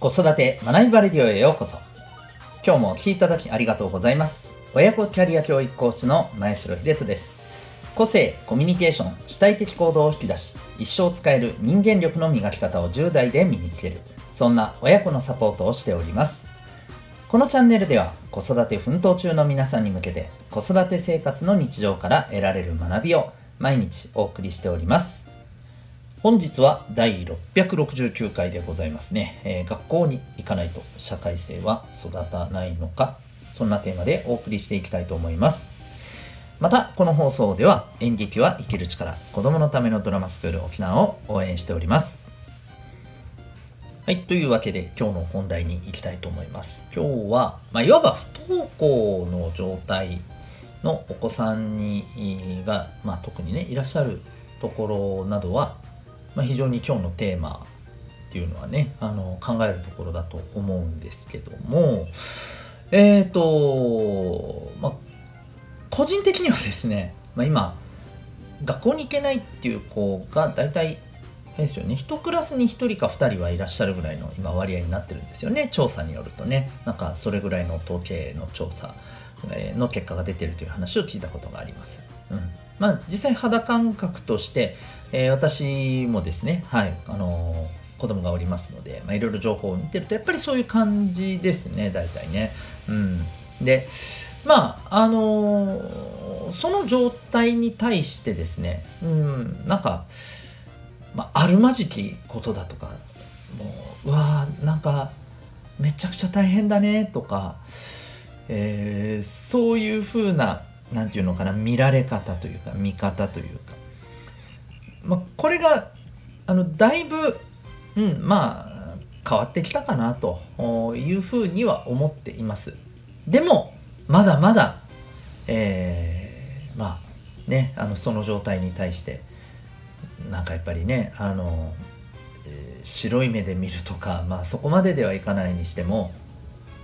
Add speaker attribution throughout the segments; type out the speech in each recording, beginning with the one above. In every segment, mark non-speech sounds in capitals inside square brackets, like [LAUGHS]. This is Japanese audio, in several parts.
Speaker 1: 子育て学びバレディオへようこそ。今日もお聴きいただきありがとうございます。親子キャリア教育コーチの前城秀人です。個性、コミュニケーション、主体的行動を引き出し、一生使える人間力の磨き方を10代で身につける。そんな親子のサポートをしております。このチャンネルでは子育て奮闘中の皆さんに向けて子育て生活の日常から得られる学びを毎日お送りしております。本日は第669回でございますね、えー、学校に行かないと社会性は育たないのかそんなテーマでお送りしていきたいと思います。またこの放送では演劇は生きる力子供のためのドラマスクール沖縄を応援しております。はいというわけで今日の本題に行きたいと思います。今日は、まあ、いわば不登校の状態のお子さんにが、まあ、特にねいらっしゃるところなどはまあ、非常に今日のテーマっていうのはねあの考えるところだと思うんですけどもえっ、ー、とまあ個人的にはですね、まあ、今学校に行けないっていう子が大体ですよね1クラスに1人か2人はいらっしゃるぐらいの今割合になってるんですよね調査によるとね。なんかそれぐらいの統計の調査の結果が出てるという話を聞いたことがあります、うん。まあ、実際肌感覚としてえー、私もですね、はい、あのー、子供がおりますので、まあ、いろいろ情報を見てると、やっぱりそういう感じですね、大体ね。うん。で、まあ、あのー、その状態に対してですね、うん、なんか、まあ、あるまじきことだとか、もう、うわーなんか、めちゃくちゃ大変だね、とか、えー、そういうふうな、なんていうのかな、見られ方というか、見方という、まあ、これがあのだいぶ、うん、まあ変わってきたかなというふうには思っています。でもまだまだ、えー、まあねあのその状態に対してなんかやっぱりねあの、えー、白い目で見るとか、まあ、そこまでではいかないにしても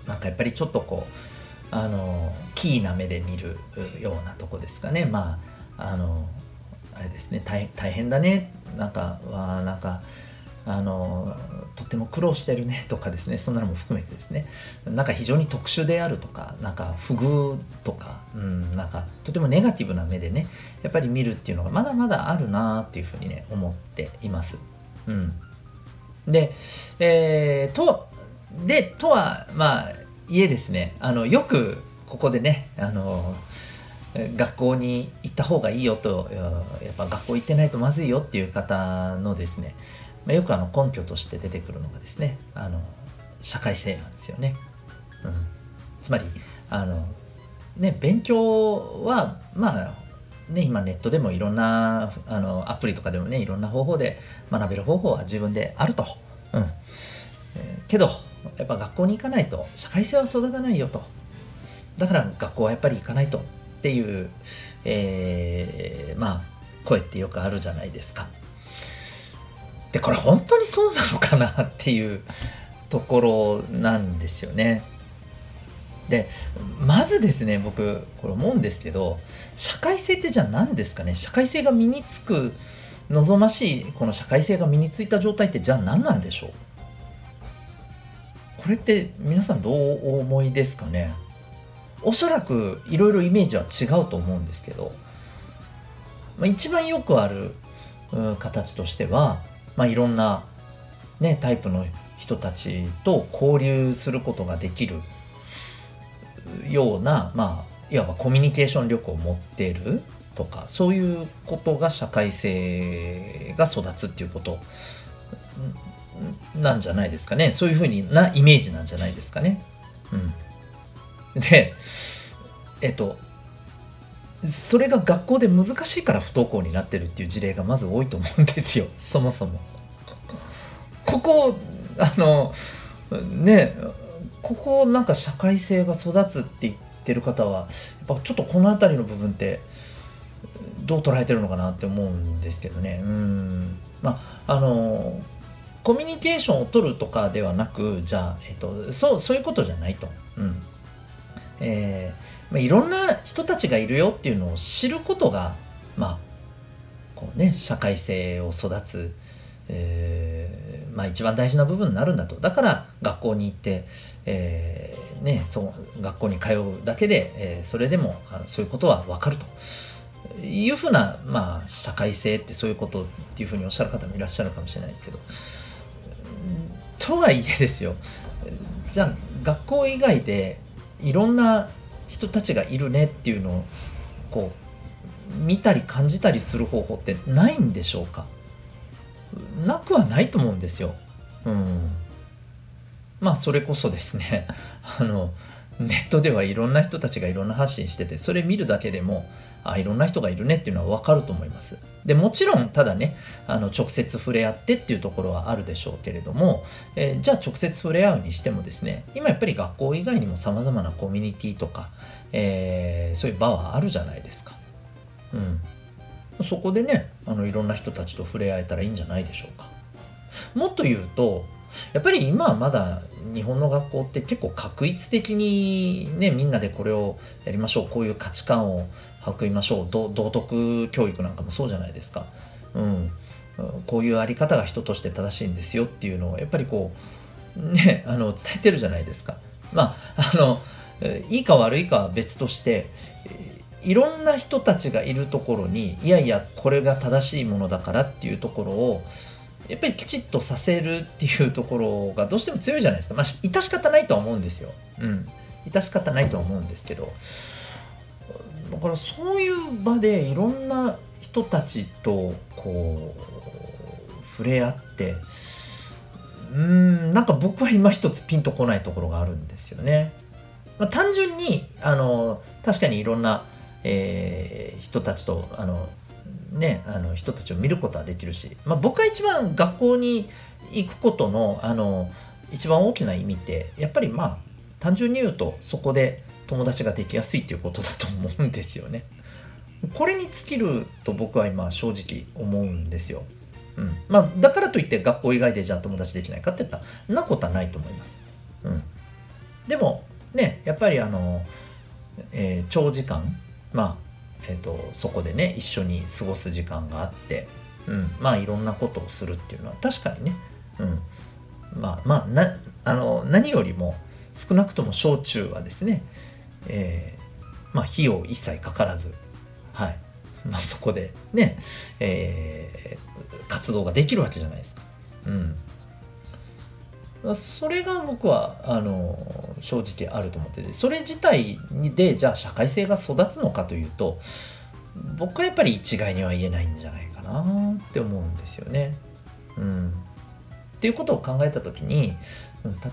Speaker 1: なんかやっぱりちょっとこうあのキーな目で見るようなとこですかねまああのあれですね大変だねなんかわなんかあのとても苦労してるね [LAUGHS] とかですねそんなのも含めてですね。なんか非常に特殊であるとかなんか不遇とか、うん、なんかとてもネガティブな目でねやっぱり見るっていうのがまだまだあるなっていうふうにね思っています。うん、で、えー、とでとはまあいえですね。あのよくここでねあの学校に行った方がいいよとやっぱ学校行ってないとまずいよっていう方のですね、ま、よくあの根拠として出てくるのがですねあの社会性なんですよね、うん、つまりあのね勉強はまあね、今ネットでもいろんなあのアプリとかでもねいろんな方法で学べる方法は自分であると、うん、えー、けどやっぱ学校に行かないと社会性は育たないよと。だから学校はやっぱり行かないと。っていう、えー、まあ声ってよくあるじゃないですか。でこれ本当にそうなのかなっていうところなんですよね。でまずですね僕これ思うんですけど社会性ってじゃあ何ですかね？社会性が身につく望ましいこの社会性が身についた状態ってじゃあ何なんでしょう？これって皆さんどうお思いですかね？おそらくいろいろイメージは違うと思うんですけど、まあ、一番よくある形としては、まあ、いろんな、ね、タイプの人たちと交流することができるような、まあ、いわばコミュニケーション力を持っているとかそういうことが社会性が育つっていうことなんじゃないですかねそういうふうになイメージなんじゃないですかね。うんで、えっと、それが学校で難しいから不登校になってるっていう事例がまず多いと思うんですよ、[LAUGHS] そもそも。ここ、あの、ね、ここなんか社会性が育つって言ってる方は、やっぱちょっとこの辺りの部分ってどう捉えてるのかなって思うんですけどね。うん。まあ、あの、コミュニケーションを取るとかではなく、じゃあ、えっと、そう、そういうことじゃないと。うん。えー、まあ、いろんな人たちがいるよっていうのを知ることが、まあ、こうね、社会性を育つ、えー、まあ、一番大事な部分になるんだと。だから学校に行って、えー、ね、そう学校に通うだけで、えー、それでもあのそういうことは分かると。いうふうな、まあ、社会性ってそういうことっていうふうにおっしゃる方もいらっしゃるかもしれないですけど。とはいえですよ。じゃあ学校以外でいろんな人たちがいるねっていうのをこう見たり感じたりする方法ってないんでしょうか？なくはないと思うんですよ。うん。まあそれこそですね [LAUGHS] あのネットではいろんな人たちがいろんな発信しててそれ見るだけでもあいろんな人がいるねっていうのは分かると思います。でもちろんただねあの直接触れ合ってっていうところはあるでしょうけれども、えー、じゃあ直接触れ合うにしてもですね今やっぱり学校以外にもさまざまなコミュニティとか、えー、そういう場はあるじゃないですか。うん、そこでねあのいろんな人たちと触れ合えたらいいんじゃないでしょうか。もっと言うとやっぱり今はまだ日本の学校って結構確一的にねみんなでこれをやりましょうこういう価値観を育みましょう道徳教育なんかもそうじゃないですか。うん、こういうあり方が人として正しいんですよっていうのをやっぱりこうね [LAUGHS] あの伝えてるじゃないですか。まああのいいか悪いかは別としていろんな人たちがいるところにいやいやこれが正しいものだからっていうところをやっぱりきちっとさせるっていうところがどうしても強いじゃないですか。まあ、致し方ないとは思うんですよ。うん。致し方ないとは思うんですけど。だからそういう場でいろんな人たちとこう触れ合ってうんなんか僕は今一つピンとこないところがあるんですよね。まあ、単純にあの確かにいろんな、えー、人たちとあのね、あの人たちを見ることはできるし、まあ、僕が一番学校に行くことのあの一番大きな意味ってやっぱりまあ単純に言うとそこで友達ができやすいっていうことだと思うんですよね。これに尽きると僕は今正直思うんですよ。うんまあ、だからといって学校以外でじゃあ友達できないかって言ったらなことはないと思います。うん、でもねやっぱりあの、えー、長時間まあえーと、そこでね一緒に過ごす時間があって、うん、まあいろんなことをするっていうのは確かにね、うん、まあまあなあの何よりも少なくとも小中はですね、えー、まあ費用一切かからずはいまあそこでね、えー、活動ができるわけじゃないですか。うんそれが僕はあの正直あると思っててそれ自体でじゃあ社会性が育つのかというと僕はやっぱり一概には言えないんじゃないかなって思うんですよね。うん、っていうことを考えた時に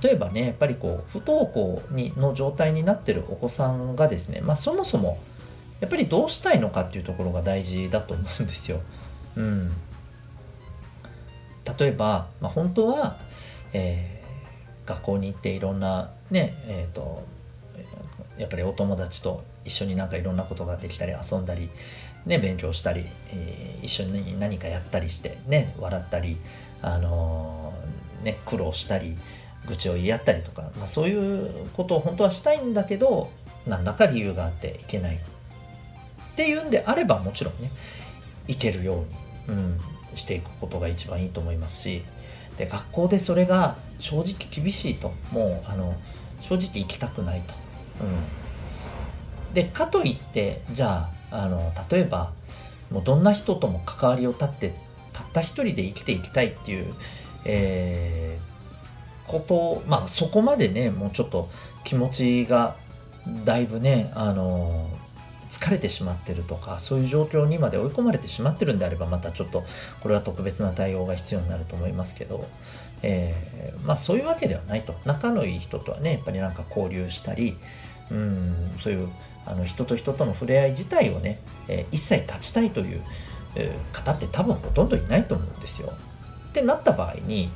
Speaker 1: 例えばねやっぱりこう不登校にの状態になってるお子さんがですね、まあ、そもそもやっぱりどうしたいのかっていうところが大事だと思うんですよ。うん、例えば、まあ、本当は、えー学校に行っていろんなねえっ、ー、とやっぱりお友達と一緒になんかいろんなことができたり遊んだり、ね、勉強したり、えー、一緒に何かやったりしてね笑ったり、あのー、ね、苦労したり愚痴を言い合ったりとか、まあ、そういうことを本当はしたいんだけど何らか理由があっていけないっていうんであればもちろんねいけるように、うん、していくことが一番いいと思いますしで学校でそれが正直厳しいと。もうあの正直行きたくないと、うん、でかといってじゃああの例えばもうどんな人とも関わりを断ってたった一人で生きていきたいっていう、えー、ことまあそこまでねもうちょっと気持ちがだいぶねあの疲れてしまってるとかそういう状況にまで追い込まれてしまってるんであればまたちょっとこれは特別な対応が必要になると思いますけど、えー、まあそういうわけではないと仲のいい人とはねやっぱりなんか交流したりうんそういうあの人と人との触れ合い自体をね、えー、一切断ちたいという、えー、方って多分ほとんどいないと思うんですよ。ってなった場合に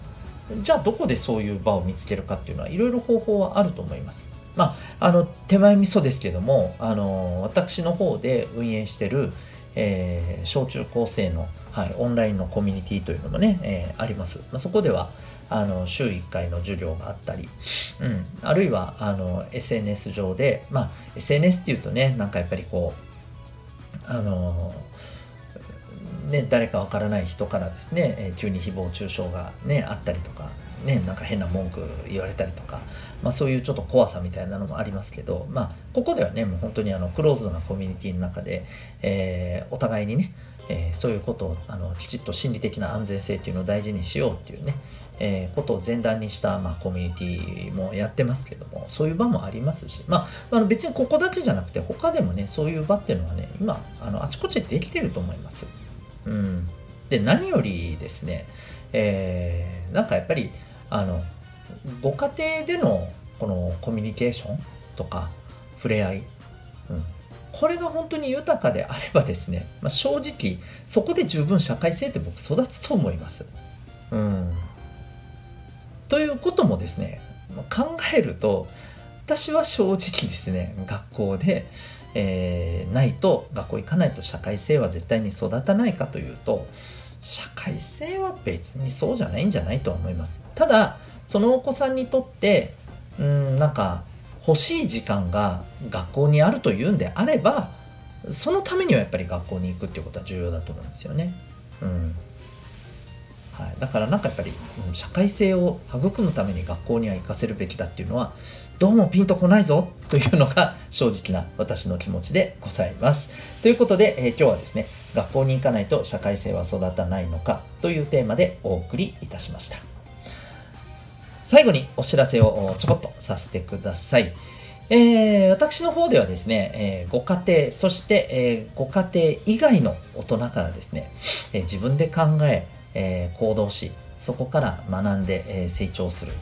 Speaker 1: じゃあどこでそういう場を見つけるかっていうのはいろいろ方法はあると思います。まあ、あの手前味噌ですけどもあの私の方で運営してる、えー、小中高生の、はい、オンラインのコミュニティというのもね、えー、あります、まあ、そこではあの週1回の授業があったり、うん、あるいはあの SNS 上で、まあ、SNS っていうとねなんかやっぱりこうあのね、誰かわからない人からですね、え急に誹謗中傷がね、あったりとか、ね、なんか変な文句言われたりとか、まあ、そういうちょっと怖さみたいなのもありますけど、まあ、ここではねもう本当にあのクローズドなコミュニティの中で、えー、お互いにね、えー、そういうことをあのきちっと心理的な安全性っていうのを大事にしようっていうね、えー、ことを前段にした、まあ、コミュニティもやってますけどもそういう場もありますし、まあ、あの別にここだけじゃなくて他でもねそういう場っていうのはね今あのあちこちでできてると思います。うん、で何よりですね、えー、なんかやっぱりあのご家庭でのこのコミュニケーションとか触れ合い、うん、これが本当に豊かであればですね、まあ、正直そこで十分社会性って僕育つと思います。うん、ということもですね考えると私は正直ですね学校で、えー、ないと学校行かないと社会性は絶対に育たないかというと社会性は別にそうじゃないんじゃないとは思います。ただそのお子さんにとってうんなんか欲しい時間が学校にあるというんであればそのためにはやっぱり学校に行くっていうことは重要だと思うんですよね。うんはい、だからなんかやっぱり、うん、社会性を育むために学校には行かせるべきだっていうのはどうもピンとこないぞというのが正直な私の気持ちでございます。ということで、えー、今日はですね学校に行かないと社会性は育たないのかというテーマでお送りいたしました。最後にお知らせをちょこっとさせてください。えー、私の方ではですね、えー、ご家庭、そして、えー、ご家庭以外の大人からですね、え自分で考ええ行動し、そこから学んで、え成長する。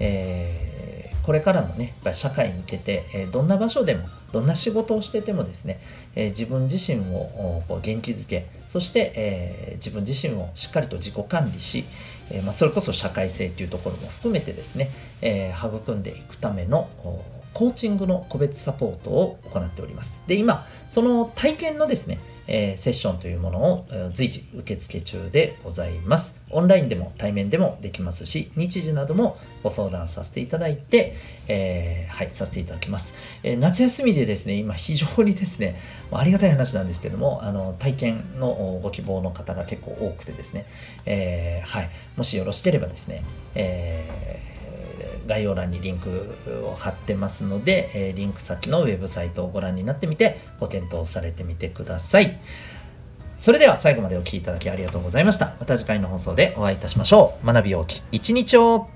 Speaker 1: えこれからもね、やっぱり社会に出て、えどんな場所でも、どんな仕事をしててもですね、え自分自身をこう元気づけ、そして、え自分自身をしっかりと自己管理し、えまあ、それこそ社会性というところも含めてですね、え育んでいくためのコーチングの個別サポートを行っております。で、今、その体験のですね、えー、セッションというものを随時受付中でございます。オンラインでも対面でもできますし、日時などもご相談させていただいて、えー、はい、させていただきます、えー、夏休みでですね、今非常にですね、ありがたい話なんですけども、あの、体験のご希望の方が結構多くてですね、え、はい、もしよろしければですね、えー概要欄にリンクを貼ってますので、えリンク先のウェブサイトをご覧になってみて、ご検討されてみてください。それでは最後までお聴きいただきありがとうございました。また次回の放送でお会いいたしましょう。学び大き一日を